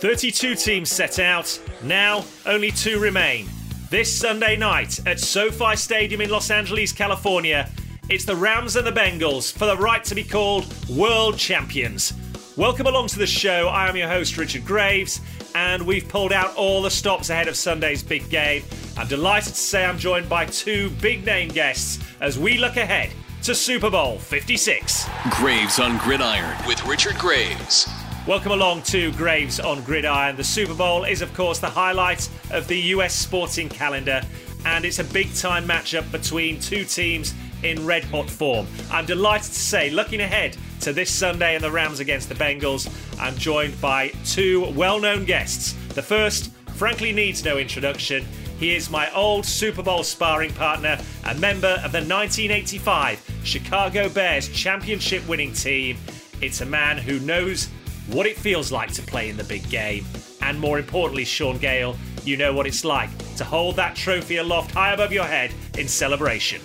32 teams set out, now only two remain. This Sunday night at SoFi Stadium in Los Angeles, California, it's the Rams and the Bengals for the right to be called world champions. Welcome along to the show. I am your host, Richard Graves, and we've pulled out all the stops ahead of Sunday's big game. I'm delighted to say I'm joined by two big name guests as we look ahead to Super Bowl 56. Graves on Gridiron with Richard Graves. Welcome along to Graves on Gridiron. The Super Bowl is, of course, the highlight of the US sporting calendar, and it's a big time matchup between two teams in red hot form. I'm delighted to say, looking ahead to this Sunday and the Rams against the Bengals, I'm joined by two well known guests. The first, frankly, needs no introduction. He is my old Super Bowl sparring partner, a member of the 1985 Chicago Bears championship winning team. It's a man who knows what it feels like to play in the big game. And more importantly, Shaun Gayle, you know what it's like to hold that trophy aloft high above your head in celebration.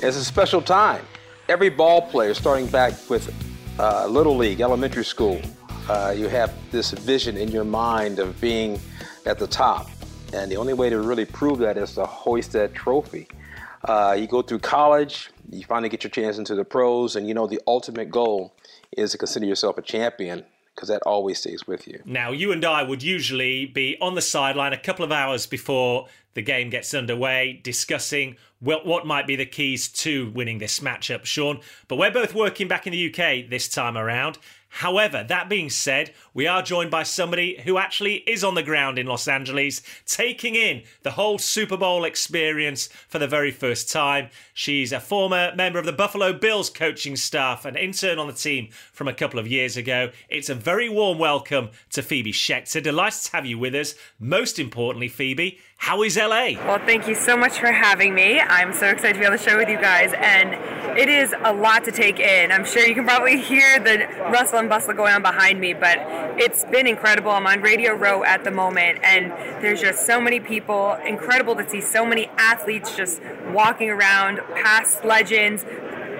It's a special time. Every ball player, starting back with uh, Little League, elementary school, uh, you have this vision in your mind of being at the top. And the only way to really prove that is to hoist that trophy. Uh, you go through college, you finally get your chance into the pros, and you know the ultimate goal is to consider yourself a champion because that always stays with you. Now, you and I would usually be on the sideline a couple of hours before the game gets underway, discussing what might be the keys to winning this matchup, Shaun. But we're both working back in the UK this time around. However, that being said, we are joined by somebody who actually is on the ground in Los Angeles, taking in the whole Super Bowl experience for the very first time. She's a former member of the Buffalo Bills coaching staff, an intern on the team from a couple of years ago. It's a very warm welcome to Phoebe Schechter. Delighted to have you with us. Most importantly, Phoebe, how is LA? Well, thank you so much for having me. I'm so excited to be on the show with you guys, and it is a lot to take in. I'm sure you can probably hear the rustle and bustle going on behind me, but it's been incredible. I'm on Radio Row at the moment, and there's just so many people. Incredible to see so many athletes just walking around, past legends,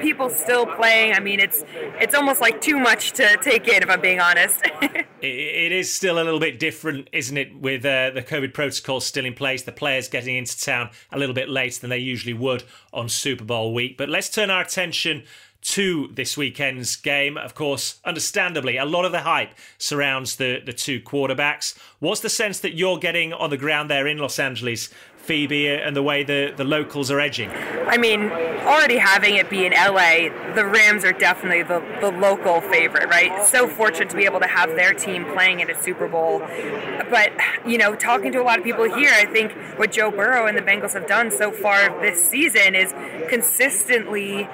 people still playing. I mean, it's it's almost like too much to take in, if I'm being honest. it is still a little bit different, isn't it, with uh, the COVID protocols still in place, the players getting into town a little bit later than they usually would on Super Bowl week. But let's turn our attention to this weekend's game. Of course, understandably, a lot of the hype surrounds the, the two quarterbacks. What's the sense that you're getting on the ground there in Los Angeles Phoebe and the way the, the locals are edging? I mean, already having it be in LA, the Rams are definitely the, the local favorite, right? So fortunate to be able to have their team playing in a Super Bowl. But, you know, talking to a lot of people here, I think what Joe Burrow and the Bengals have done so far this season is consistently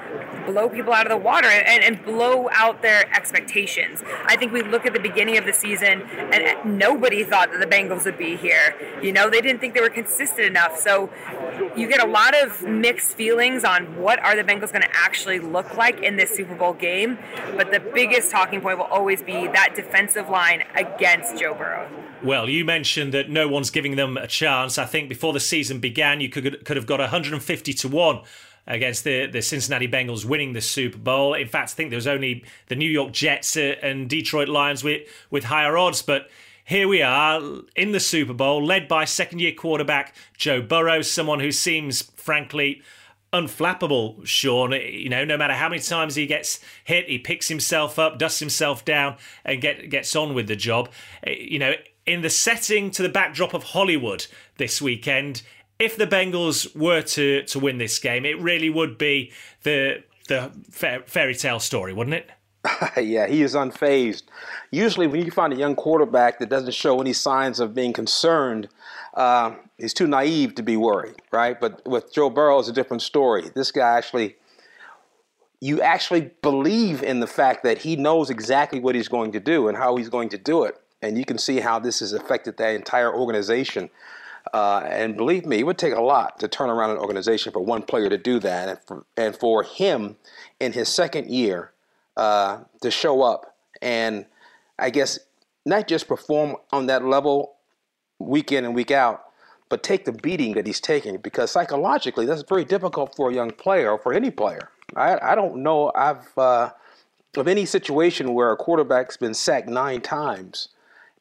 blow people out of the water and, and blow out their expectations. I think we look at the beginning of the season and nobody thought that the Bengals would be here. You know, they didn't think they were consistent enough. So you get a lot of mixed feelings on what are the Bengals going to actually look like in this Super Bowl game. But the biggest talking point will always be that defensive line against Joe Burrow. Well, you mentioned that no one's giving them a chance. I think before the season began, you could could have got 150 to one against the, the Cincinnati Bengals winning the Super Bowl. In fact, I think there was only the New York Jets uh, and Detroit Lions with, with higher odds. But here we are in the Super Bowl, led by second year quarterback Joe Burrow, someone who seems, frankly, unflappable, Shaun. You know, no matter how many times he gets hit, he picks himself up, dusts himself down, and get, gets on with the job. Eh, you know, in the setting to the backdrop of Hollywood this weekend, if the Bengals were to to win this game, it really would be the the fairy tale story, wouldn't it? yeah, he is unfazed. Usually, when you find a young quarterback that doesn't show any signs of being concerned, uh, he's too naive to be worried, right? But with Joe Burrow, it's a different story. This guy actually, you actually believe in the fact that he knows exactly what he's going to do and how he's going to do it. And you can see how this has affected that entire organization. Uh, and believe me, it would take a lot to turn around an organization for one player to do that. And for, and for him in his second year uh, to show up and I guess not just perform on that level week in and week out, but take the beating that he's taking because psychologically that's very difficult for a young player or for any player. I, I don't know I've uh, of any situation where a quarterback's been sacked nine times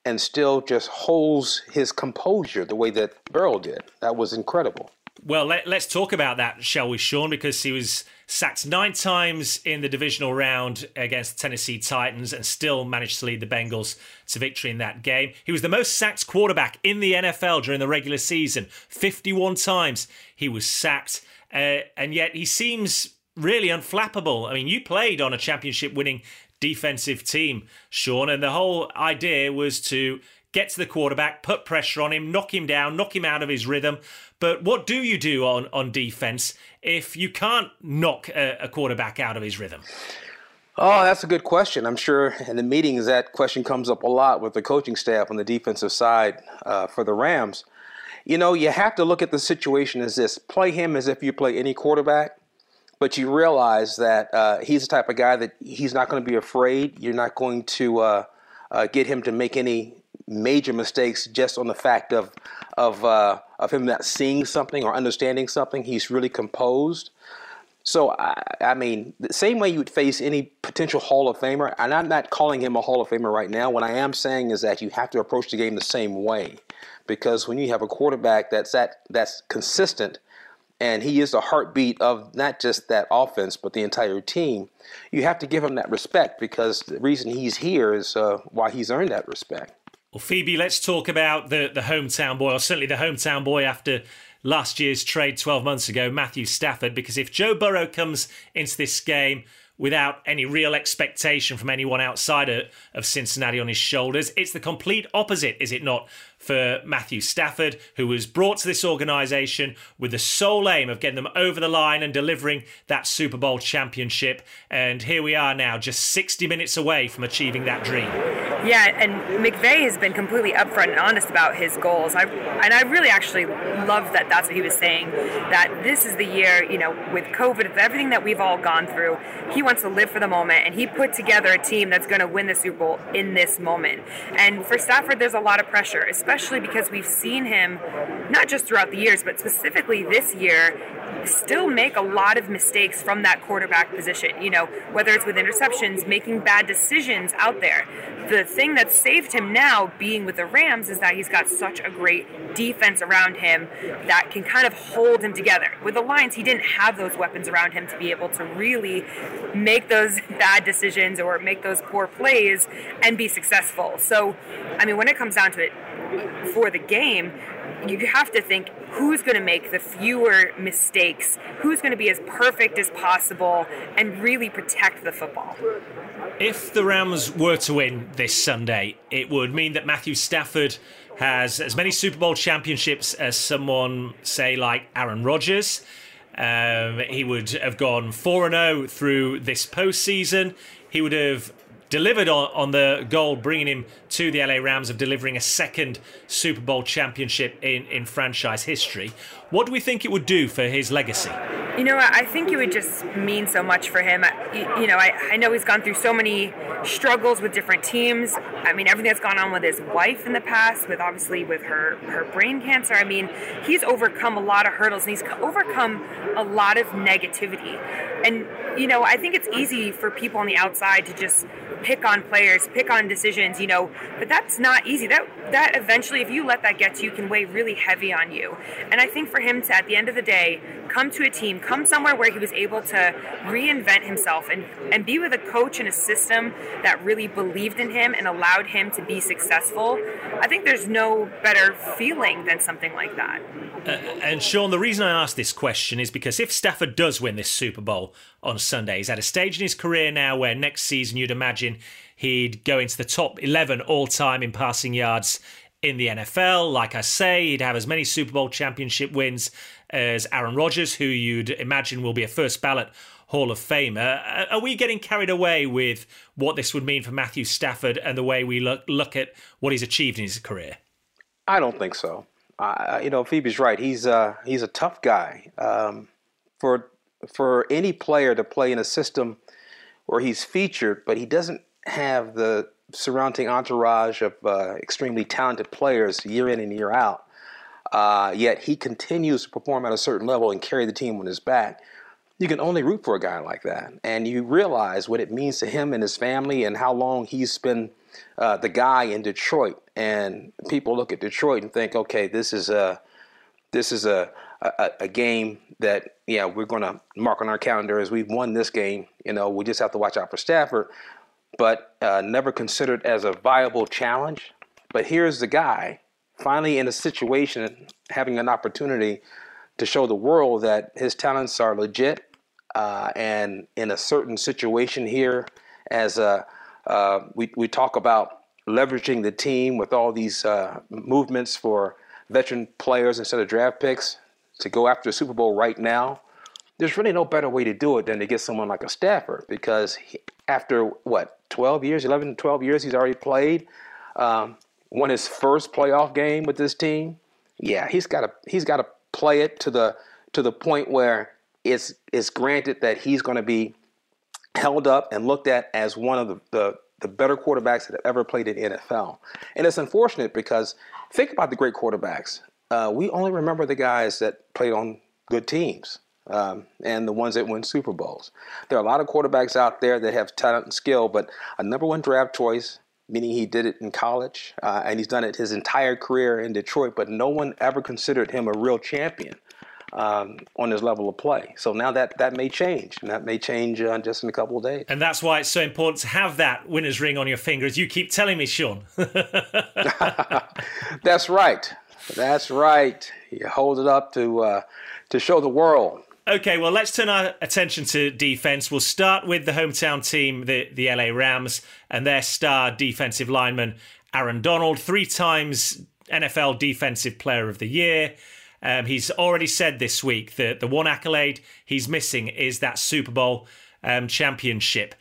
and still just holds his composure the way that Burrow did. That was incredible. Well, let, us talk about that, shall we, Shaun? Because he was sacked nine times in the divisional round against the Tennessee Titans and still managed to lead the Bengals to victory in that game. He was the most sacked quarterback in the NFL during the regular season. 51 times he was sacked. Uh, and yet he seems really unflappable. I mean, you played on a championship winning defensive team, Shaun, and the whole idea was to get to the quarterback, put pressure on him, knock him down, knock him out of his rhythm. But what do you do on, on defense if you can't knock a, a quarterback out of his rhythm? Oh, that's a good question. I'm sure in the meetings that question comes up a lot with the coaching staff on the defensive side uh, for the Rams. You know, you have to look at the situation as this play him as if you play any quarterback but you realize that uh, he's the type of guy that he's not going to be afraid. You're not going to uh, uh, get him to make any major mistakes just on the fact of of uh, of him not seeing something or understanding something. He's really composed. So I, I, mean, the same way you would face any potential Hall of Famer, and I'm not calling him a Hall of Famer right now. What I am saying is that you have to approach the game the same way, because when you have a quarterback that's that that's consistent and he is the heartbeat of not just that offense but the entire team. You have to give him that respect because the reason he's here is uh, why he's earned that respect. Well phoebe let's talk about the, the hometown boy or certainly the hometown boy after last year's trade 12 months ago matthew stafford because if joe burrow comes into this game without any real expectation from anyone outside of Cincinnati on his shoulders. It's the complete opposite, is it not, for Matthew Stafford, who was brought to this organisation with the sole aim of getting them over the line and delivering that Super Bowl championship. And here we are now, just 60 minutes away from achieving that dream. Yeah, and McVay has been completely upfront and honest about his goals. I, and I really actually love that that's what he was saying, that this is the year, you know, with COVID, with everything that we've all gone through, he wants to live for the moment, and he put together a team that's going to win the Super Bowl in this moment. And for Stafford, there's a lot of pressure, especially because we've seen him, not just throughout the years, but specifically this year, still make a lot of mistakes from that quarterback position. You know, whether it's with interceptions, making bad decisions out there. The thing that saved him now being with the Rams is that he's got such a great defense around him that can kind of hold him together. With the Lions, he didn't have those weapons around him to be able to really make those bad decisions or make those poor plays and be successful. So, I mean, when it comes down to it, for the game, you have to think who's going to make the fewer mistakes, who's going to be as perfect as possible, and really protect the football. If the Rams were to win this Sunday, it would mean that Matthew Stafford has as many Super Bowl championships as someone, say, like Aaron Rodgers. Um, he would have gone 4 0 through this postseason. He would have delivered on, on the goal, bringing him to the LA Rams of delivering a second Super Bowl championship in, in franchise history. What do we think it would do for his legacy? You know, I think it would just mean so much for him. You know, I, I know he's gone through so many struggles with different teams. I mean, everything that's gone on with his wife in the past, with obviously with her, her brain cancer. I mean, he's overcome a lot of hurdles and he's overcome a lot of negativity. And, you know, I think it's easy for people on the outside to just pick on players, pick on decisions, you know, but that's not easy. That that eventually if you let that get to you can weigh really heavy on you. And I think for him to at the end of the day come to a team, come somewhere where he was able to reinvent himself and and be with a coach and a system that really believed in him and allowed him to be successful. I think there's no better feeling than something like that. Uh, and Shaun, the reason I ask this question is because if Stafford does win this Super Bowl on Sunday, he's at a stage in his career now where next season you'd imagine he'd go into the top 11 all time in passing yards in the NFL. Like I say, he'd have as many Super Bowl championship wins as Aaron Rodgers, who you'd imagine will be a first ballot Hall of Famer. Are we getting carried away with what this would mean for Matthew Stafford and the way we look, look at what he's achieved in his career? I don't think so uh, you know, Phoebe's right. He's uh, he's a tough guy. Um, for for any player to play in a system where he's featured, but he doesn't have the surrounding entourage of uh, extremely talented players year in and year out. Uh, yet he continues to perform at a certain level and carry the team on his back. You can only root for a guy like that, and you realize what it means to him and his family, and how long he's been uh, the guy in Detroit and people look at Detroit and think, okay, this is a this is a a, a game that yeah we're going to mark on our calendar as we've won this game. You know, we just have to watch out for Stafford, but uh, never considered as a viable challenge. But here's the guy finally in a situation having an opportunity to show the world that his talents are legit uh, and in a certain situation here as a, uh, we, we talk about leveraging the team with all these uh, movements for veteran players instead of draft picks to go after the Super Bowl right now. There's really no better way to do it than to get someone like a Stafford because he, after what 12 years, 11 12 years, he's already played. Um, won his first playoff game with this team. Yeah, he's got to he's got to play it to the to the point where it's it's granted that he's going to be held up and looked at as one of the, the, the better quarterbacks that have ever played in NFL. And it's unfortunate because think about the great quarterbacks. Uh, we only remember the guys that played on good teams um, and the ones that win Super Bowls. There are a lot of quarterbacks out there that have talent and skill, but a number one draft choice, meaning he did it in college uh, and he's done it his entire career in Detroit, but no one ever considered him a real champion um, on his level of play. So now that that may change, and that may change uh, just in a couple of days. And that's why it's so important to have that winner's ring on your finger, as you keep telling me, Shaun. that's right. That's right. You hold it up to uh, to show the world. Okay, well, let's turn our attention to defense. We'll start with the hometown team, the, the LA Rams, and their star defensive lineman, Aaron Donald, three times NFL Defensive Player of the Year. Um, he's already said this week that the one accolade he's missing is that Super Bowl um, championship.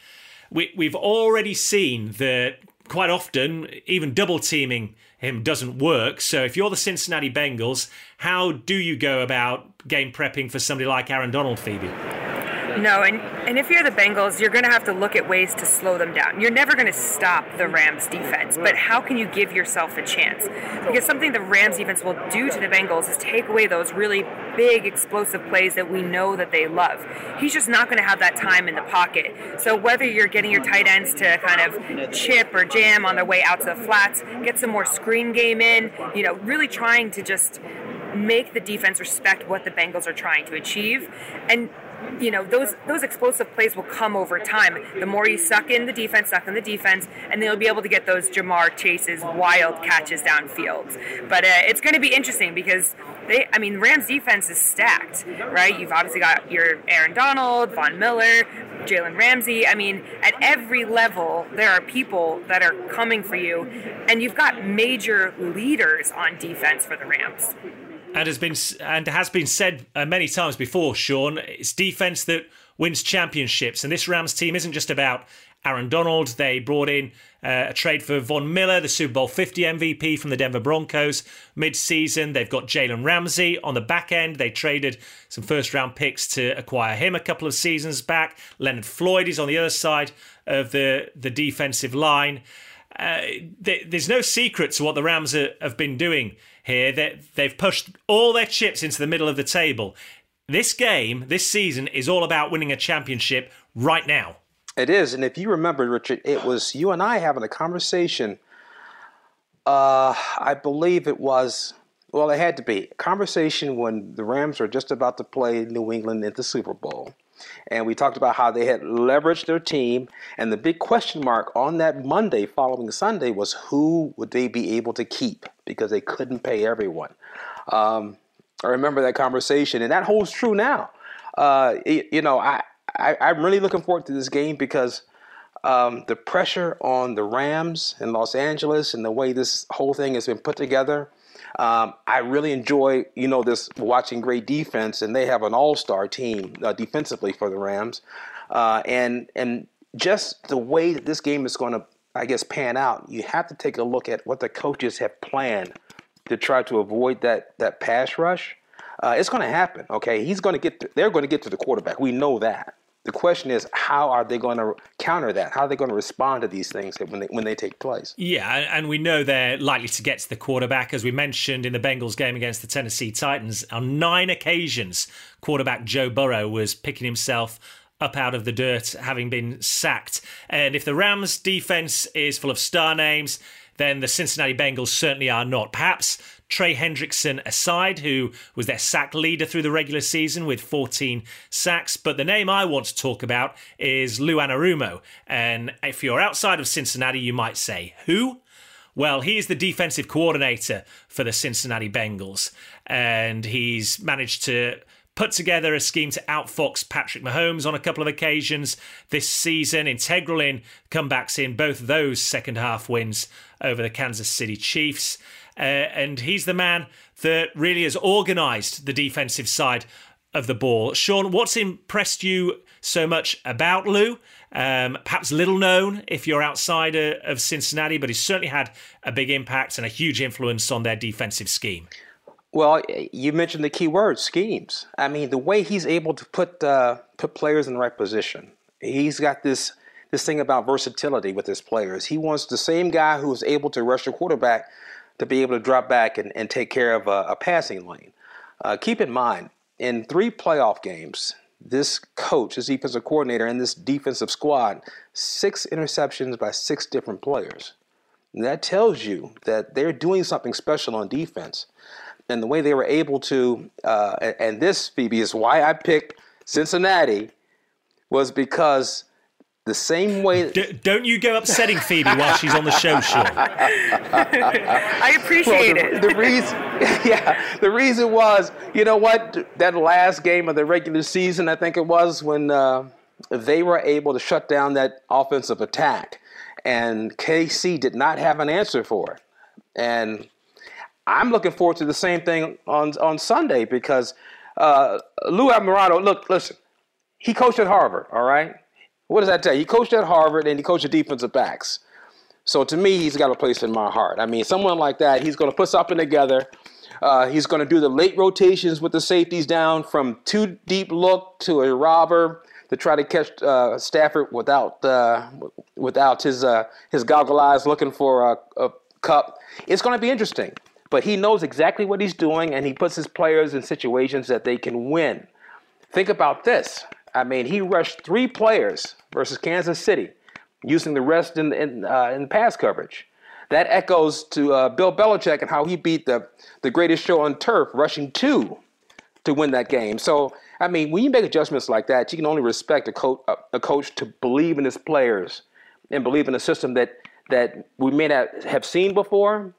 We, we've already seen that quite often, even double teaming him doesn't work. So if you're the Cincinnati Bengals, how do you go about game prepping for somebody like Aaron Donald, Phoebe? No, and, and if you're the Bengals, you're going to have to look at ways to slow them down. You're never going to stop the Rams defense, but how can you give yourself a chance? Because something the Rams defense will do to the Bengals is take away those really big explosive plays that we know that they love. He's just not going to have that time in the pocket. So whether you're getting your tight ends to kind of chip or jam on their way out to the flats, get some more screen game in, you know, really trying to just make the defense respect what the Bengals are trying to achieve. And you know those those explosive plays will come over time. The more you suck in the defense, suck in the defense, and they'll be able to get those Ja'Marr Chase's, wild catches downfield. But uh, it's going to be interesting because they, I mean, Rams defense is stacked, right? You've obviously got your Aaron Donald, Von Miller, Jalen Ramsey. I mean, at every level, there are people that are coming for you, and you've got major leaders on defense for the Rams and has been and has been said uh, many times before, Shaun. It's defense that wins championships, and this Rams team isn't just about Aaron Donald. They brought in uh, a trade for Von Miller, the Super Bowl 50 MVP from the Denver Broncos mid-season. They've got Jalen Ramsey on the back end. They traded some first-round picks to acquire him a couple of seasons back. Leonard Floyd is on the other side of the the defensive line. Uh, there's no secret to what the Rams are, have been doing here. They, they've pushed all their chips into the middle of the table. This game, this season, is all about winning a championship right now. It is. And if you remember, Richard, it was you and I having a conversation. Uh, I believe it was, well, it had to be a conversation when the Rams were just about to play New England in the Super Bowl. And we talked about how they had leveraged their team. And the big question mark on that Monday following Sunday was who would they be able to keep because they couldn't pay everyone. Um, I remember that conversation, and that holds true now. Uh, you know, I, I, am really looking forward to this game because um, the pressure on the Rams in Los Angeles and the way this whole thing has been put together um, I really enjoy, you know, this watching great defense, and they have an all-star team uh, defensively for the Rams, uh, and and just the way that this game is going to, I guess, pan out. You have to take a look at what the coaches have planned to try to avoid that that pass rush. Uh, it's going to happen. Okay, he's going to get. To, they're going to get to the quarterback. We know that. The question is, how are they going to counter that? How are they going to respond to these things when they when they take place? Yeah, and we know they're likely to get to the quarterback, as we mentioned in the Bengals game against the Tennessee Titans. On nine occasions, quarterback Joe Burrow was picking himself up out of the dirt, having been sacked. And if the Rams' defense is full of star names, then the Cincinnati Bengals certainly are not. Perhaps Trey Hendrickson aside, who was their sack leader through the regular season with 14 sacks. But the name I want to talk about is Lou Anarumo. And if you're outside of Cincinnati, you might say, who? Well, he's the defensive coordinator for the Cincinnati Bengals, and he's managed to put together a scheme to outfox Patrick Mahomes on a couple of occasions this season, integral in comebacks in both those second half wins over the Kansas City Chiefs. Uh, and he's the man that really has organised the defensive side of the ball. Shaun, what's impressed you so much about Lou? Um, perhaps little known if you're outside of Cincinnati, but he's certainly had a big impact and a huge influence on their defensive scheme. Well, you mentioned the key word schemes. I mean, the way he's able to put uh, put players in the right position. He's got this this thing about versatility with his players. He wants the same guy who's able to rush the quarterback to be able to drop back and, and take care of a, a passing lane. Uh, keep in mind, in three playoff games, this coach, this defensive coordinator, and this defensive squad, six interceptions by six different players. And that tells you that they're doing something special on defense. And the way they were able to, uh, and, and this, Phoebe, is why I picked Cincinnati, was because the same way. D- don't you go upsetting Phoebe while she's on the show, Shaun. I appreciate well, the, it. The reason, yeah, the reason was, you know what? That last game of the regular season, I think it was when uh, they were able to shut down that offensive attack, and KC did not have an answer for it, and. I'm looking forward to the same thing on on Sunday because uh, Lou Anarumo. Look, listen, he coached at Harvard. All right, what does that tell you? He coached at Harvard and he coached the defensive backs. So to me, he's got a place in my heart. I mean, someone like that, he's going to put something together. Uh, he's going to do the late rotations with the safeties down from two deep look to a robber to try to catch uh, Stafford without uh, without his uh, his goggle eyes looking for a, a cup. It's going to be interesting. But he knows exactly what he's doing, and he puts his players in situations that they can win. Think about this. I mean, he rushed three players versus Kansas City, using the rest in in, uh, in pass coverage. That echoes to uh, Bill Belichick and how he beat the the greatest show on turf, rushing two to win that game. So, I mean, when you make adjustments like that, you can only respect a, co- a coach to believe in his players and believe in a system that that we may not have seen before,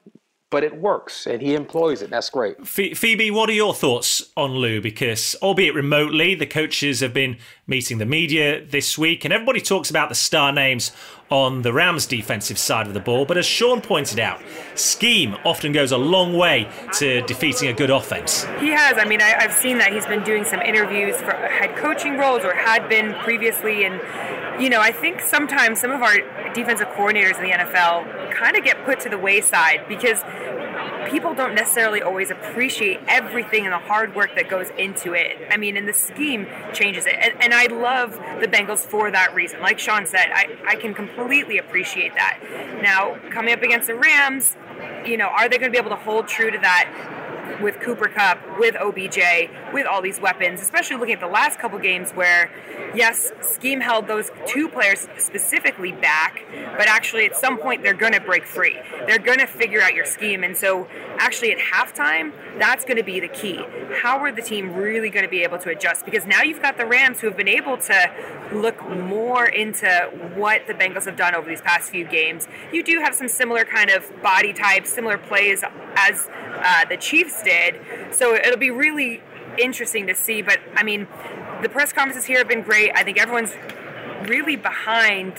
but it works and he employs it. That's great. Phoebe, what are your thoughts on Lou? Because, albeit remotely, the coaches have been meeting the media this week, and everybody talks about the star names on the Rams' defensive side of the ball. But as Shaun pointed out, scheme often goes a long way to defeating a good offense. He has. I mean, I, have seen that he's been doing some interviews for head coaching roles or had been previously. And, you know, I think sometimes some of our defensive coordinators in the NFL kind of get put to the wayside because people don't necessarily always appreciate everything and the hard work that goes into it. I mean, and the scheme changes it. And, and I love the Bengals for that reason. Like Shaun said, I, I can completely appreciate that. Now, coming up against the Rams, you know, are they going to be able to hold true to that with Cooper Kupp, with OBJ, with all these weapons, especially looking at the last couple games where, yes, scheme held those two players specifically back, but actually at some point they're going to break free. They're going to figure out your scheme. And so, actually, at halftime, that's going to be the key. How are the team really going to be able to adjust? Because now you've got the Rams who have been able to look more into what the Bengals have done over these past few games. You do have some similar kind of body types, similar plays as uh, the Chiefs did. So it'll be really interesting to see. But I mean, the press conferences here have been great. I think everyone's really behind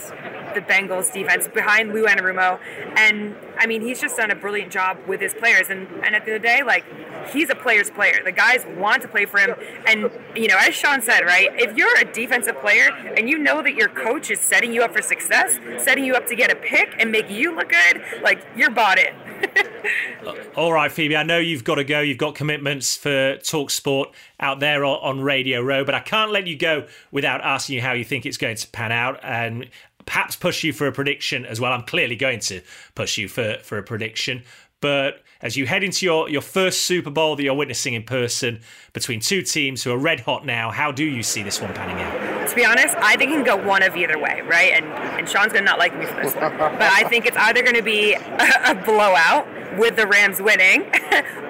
the Bengals defense, behind Lou Anarumo. And I mean, he's just done a brilliant job with his players. And, and at the end of the day, like, he's a player's player. The guys want to play for him. And, you know, as Shaun said, right, if you're a defensive player and you know that your coach is setting you up for success, setting you up to get a pick and make you look good, like, you're bought in. All right, Phoebe, I know you've got to go. You've got commitments for Talk Sport out there on Radio Row, but I can't let you go without asking you how you think it's going to pan out and perhaps push you for a prediction as well. I'm clearly going to push you for, for a prediction. But as you head into your, your first Super Bowl that you're witnessing in person between two teams who are red hot now, how do you see this one panning out? to be honest, I think it can go one of either way, right? And and Shaun's gonna not like me for this but I think it's either gonna be a, a blowout with the Rams winning,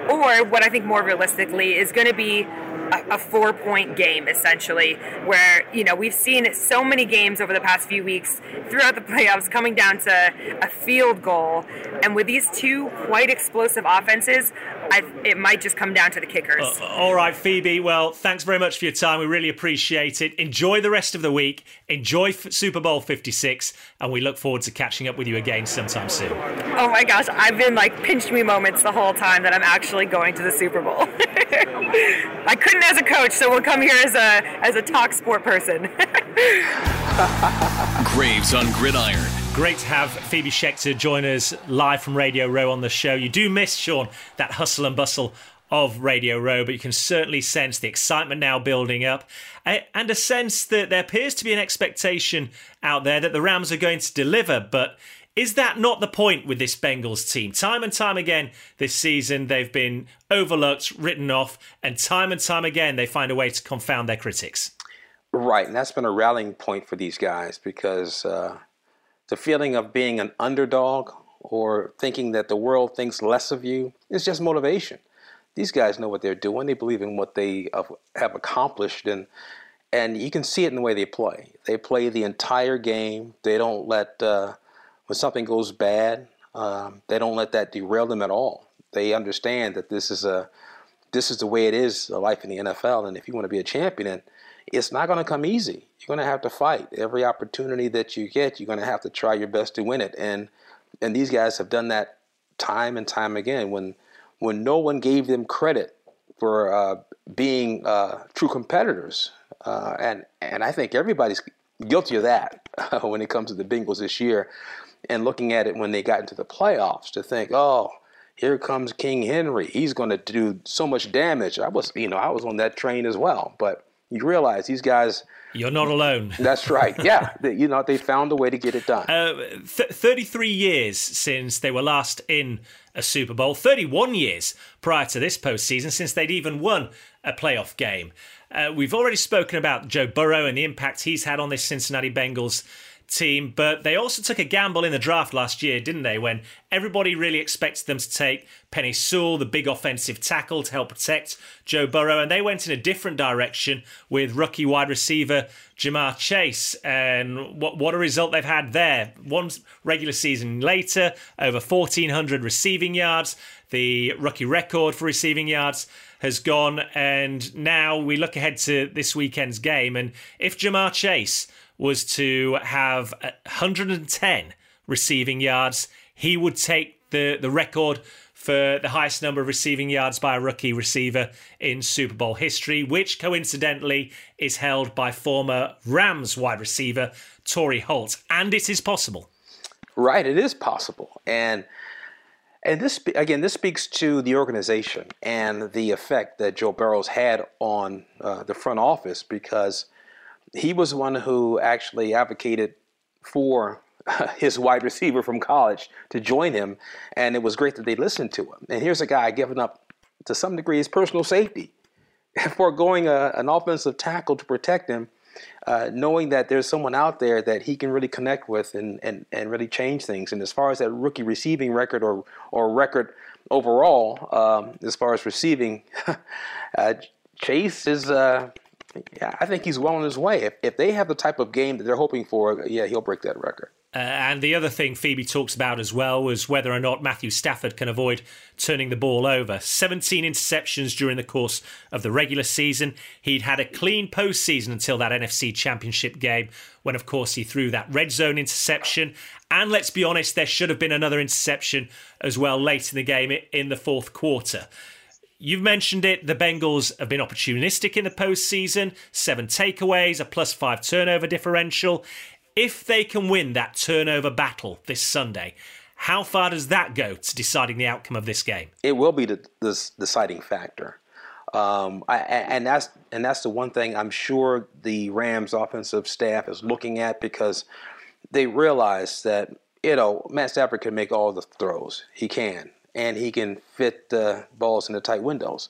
or what I think more realistically is gonna be a, a four point game essentially where you know we've seen so many games over the past few weeks throughout the playoffs coming down to a field goal and with these two quite explosive offenses I, it might just come down to the kickers Uh, all right, Phoebe. Well, thanks very much for your time. We really appreciate it. Enjoy the rest of the week. Enjoy F- Super Bowl 56, and we look forward to catching up with you again sometime soon. oh my gosh i've been like pinch me moments the whole time that i'm actually going to the super bowl i couldn't as a coach so we'll come here as a as a talk sport person Graves on Gridiron. Great to have Phoebe Schechter join us live from Radio Row on the show. You do miss, Shaun, that hustle and bustle of Radio Row, but you can certainly sense the excitement now building up and a sense that there appears to be an expectation out there that the Rams are going to deliver. But is that not the point with this Bengals team? Time and time again this season, they've been overlooked, written off, and time and time again, they find a way to confound their critics. Right, and that's been a rallying point for these guys because uh, the feeling of being an underdog or thinking that the world thinks less of you is just motivation. These guys know what they're doing. They believe in what they have- accomplished, and and you can see it in the way they play. They play the entire game. They don't let uh, when something goes bad. Um, they don't let that derail them at all. They understand that this is a this is the way it is, uh, life in the NFL. And if you want to be a champion, it's not going to come easy. You're going to have to fight every opportunity that you get. You're going to have to try your best to win it. And and these guys have done that time and time again. When when no one gave them credit for uh, being uh, true competitors, uh, and and I think everybody's guilty of that when it comes to the Bengals this year. And looking at it when they got into the playoffs, to think, oh, here comes King Henry. He's going to do so much damage. I was, you know, I was on that train as well. But you realize these guys. You're not alone. That's right. Yeah, they, you know, they found a way to get it done. Uh, th- 33 years since they were last in a Super Bowl, 31 years prior to this postseason since they'd even won a playoff game. Uh, we've already spoken about Joe Burrow and the impact he's had on this Cincinnati Bengals team, but they also took a gamble in the draft last year, didn't they? When everybody really expected them to take Penei Sewell, the big offensive tackle, to help protect Joe Burrow, and they went in a different direction with rookie wide receiver Ja'Marr Chase. And what what a result they've had there! One regular season later, over 1,400 receiving yards, the rookie record for receiving yards has gone, and now we look ahead to this weekend's game, and if Ja'Marr Chase was to have 110 receiving yards, he would take the, the record for the highest number of receiving yards by a rookie receiver in Super Bowl history, which coincidentally is held by former Rams wide receiver Torry Holt. And it is possible. Right, it is possible. And and this again, this speaks to the organization and the effect that Joe Burrow's had on uh, the front office because he was one who actually advocated for his wide receiver from college to join him, and it was great that they listened to him. And here's a guy giving up, to some degree, his personal safety, foregoing a, an offensive tackle to protect him, uh, knowing that there's someone out there that he can really connect with and, and, and really change things. And as far as that rookie receiving record or or record overall, um, as far as receiving, uh, Chase is. Uh, yeah, I think he's well on his way. If, if they have the type of game that they're hoping for, yeah, he'll break that record. Uh, and the other thing Phoebe talks about as well was whether or not Matthew Stafford can avoid turning the ball over. 17 interceptions during the course of the regular season. He'd had a clean postseason until that NFC Championship game, when, of course, he threw that red zone interception. And let's be honest, there should have been another interception as well late in the game in the fourth quarter. You've mentioned it. The Bengals have been opportunistic in the postseason, seven takeaways, a plus five turnover differential. If they can win that turnover battle this Sunday, how far does that go to deciding the outcome of this game? It will be the, the deciding factor. Um, I, and that's and that's the one thing I'm sure the Rams offensive staff is looking at because they realize that you know Matt Stafford can make all the throws he can, and he can fit the balls into tight windows.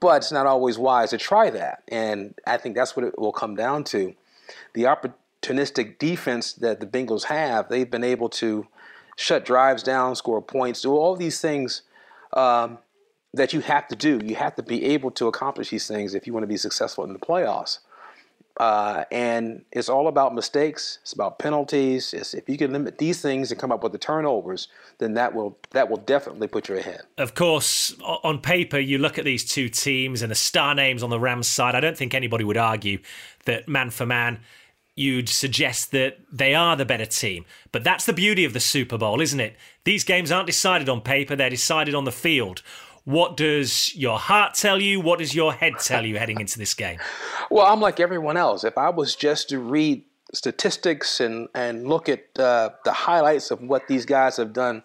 but it's not always wise to try that. And I think that's what it will come down to. The opportunistic defense that the Bengals have, they've been able to shut drives down, score points, do all these things um, that you have to do. You have to be able to accomplish these things if you want to be successful in the playoffs. Uh, and it's all about mistakes. It's about penalties. It's, if you can limit these things and come up with the turnovers, then that will that will definitely put you ahead. Of course, on paper, you look at these two teams and the star names on the Rams side. I don't think anybody would argue that man for man, you'd suggest that they are the better team. But that's the beauty of the Super Bowl, isn't it? These games aren't decided on paper; they're decided on the field. What does your heart tell you? What does your head tell you heading into this game? Well, I'm like everyone else. If I was just to read statistics and, and look at uh, the highlights of what these guys have done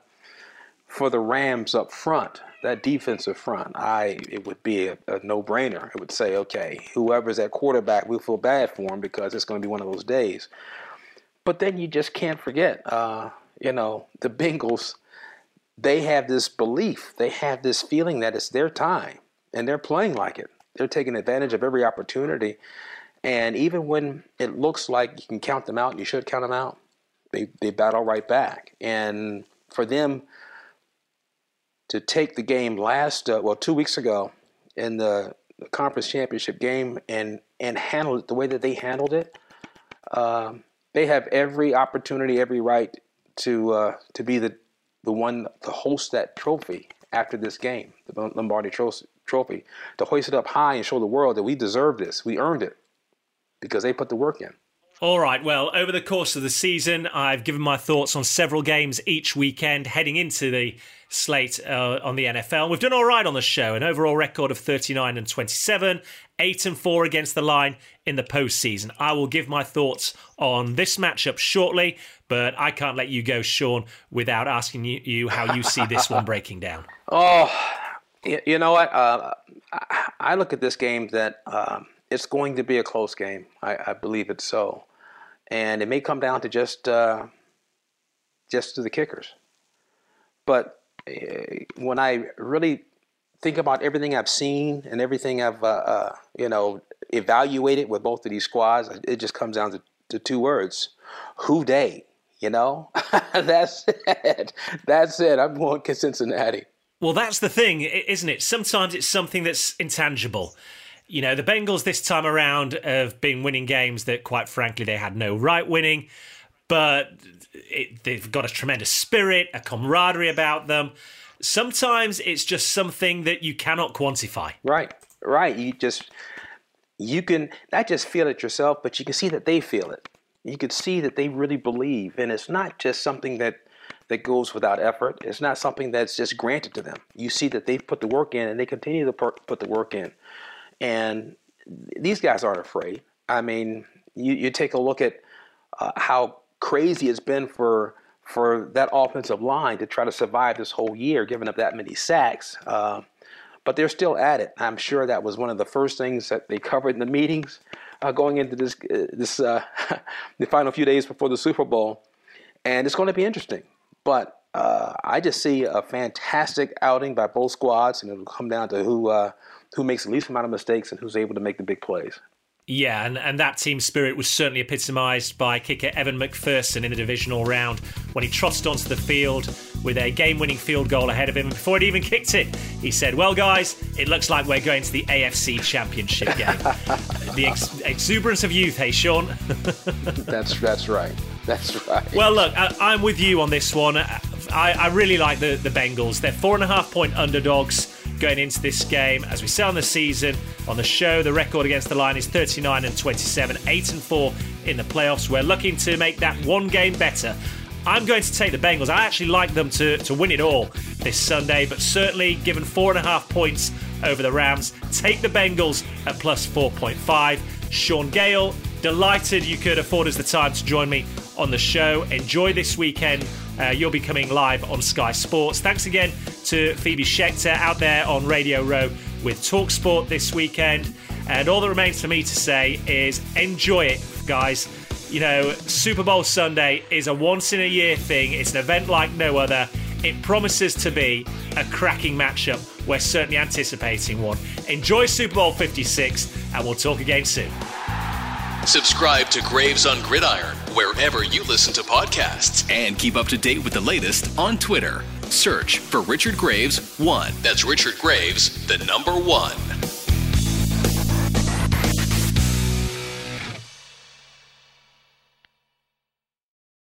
for the Rams up front, that defensive front, I it would be a, a no-brainer. It would say, okay, whoever's at quarterback, we'll feel bad for him because it's going to be one of those days. But then you just can't forget, uh, you know, the Bengals – they have this belief, they have this feeling that it's their time, and they're playing like it. They're taking advantage of every opportunity. And even when it looks like you can count them out, you should count them out, they, they battle right back. And for them to take the game last, uh, well, two weeks ago in the, conference championship game and, and handle it the way that they handled it, um, they have every opportunity, every right to uh, to be the the one to host that trophy after this game, the Lombardi Trophy, to hoist it up high and show the world that we deserve this, we earned it, because they put the work in. All right. Well, over the course of the season, I've given my thoughts on several games each weekend heading into the slate uh, on the NFL. We've done all right on the show, an overall record of 39 and 27, 8 and 4 against the line in the postseason. I will give my thoughts on this matchup shortly, but I can't let you go, Shaun, without asking you, how you see this one breaking down. Oh, you know what? Uh, I look at this game that um, it's going to be a close game. I, I believe it's so and it may come down to just uh, just to the kickers. But uh, when I really think about everything I've seen and everything I've uh, uh, you know evaluated with both of these squads, it just comes down to, to two words: Who Dey. You know, that's it. That's it. I'm going to Cincinnati. Well, that's the thing, isn't it? Sometimes it's something that's intangible. You know, the Bengals this time around have been winning games that, quite frankly, they had no right winning, but it, they've got a tremendous spirit, a camaraderie about them. Sometimes it's just something that you cannot quantify. Right, right. You just, you can not just feel it yourself, but you can see that they feel it. You can see that they really believe. And it's not just something that that goes without effort. It's not something that's just granted to them. You see that they've put the work in and they continue to put the work in. And these guys aren't afraid. I mean, you, you take a look at uh, how crazy it's been for for that offensive line to try to survive this whole year, giving up that many sacks. Uh, but they're still at it. I'm sure that was one of the first things that they covered in the meetings uh, going into this uh, this uh, the final few days before the Super Bowl, and it's going to be interesting. But uh, I just see a fantastic outing by both squads, and it'll come down to who who makes the least amount of mistakes and who's able to make the big plays. Yeah, and, and that team spirit was certainly epitomised by kicker Evan McPherson in the divisional round when he trotted onto the field with a game winning field goal ahead of him. Before he'd even kicked it, he said, Well, guys, it looks like we're going to the AFC Championship game. the ex- exuberance of youth, hey, Shaun? that's, that's right. That's right. Well, look, I, am with you on this one. I, I really like the, the Bengals. They're four and a half point underdogs going into this game. As we say on the season, on the show, the record against the line is 39 and 27, 8 and 4 in the playoffs. We're looking to make that one game better. I'm going to take the Bengals. I actually like them to, to win it all this Sunday, but certainly given four and a half points over the Rams, take the Bengals at plus 4.5. Shaun Gayle, delighted you could afford us the time to join me on the show. Enjoy this weekend. Uh, you'll be coming live on Sky Sports. Thanks again to Phoebe Schechter out there on Radio Row with Talksport this weekend. And all that remains for me to say is enjoy it, guys. You know, Super Bowl Sunday is a once in a year thing, it's an event like no other. It promises to be a cracking matchup. We're certainly anticipating one. Enjoy Super Bowl 56, and we'll talk again soon. Subscribe to Graves on Gridiron wherever you listen to podcasts. And keep up to date with the latest on Twitter Search for Richard Graves 1. That's Richard Graves, the number 1.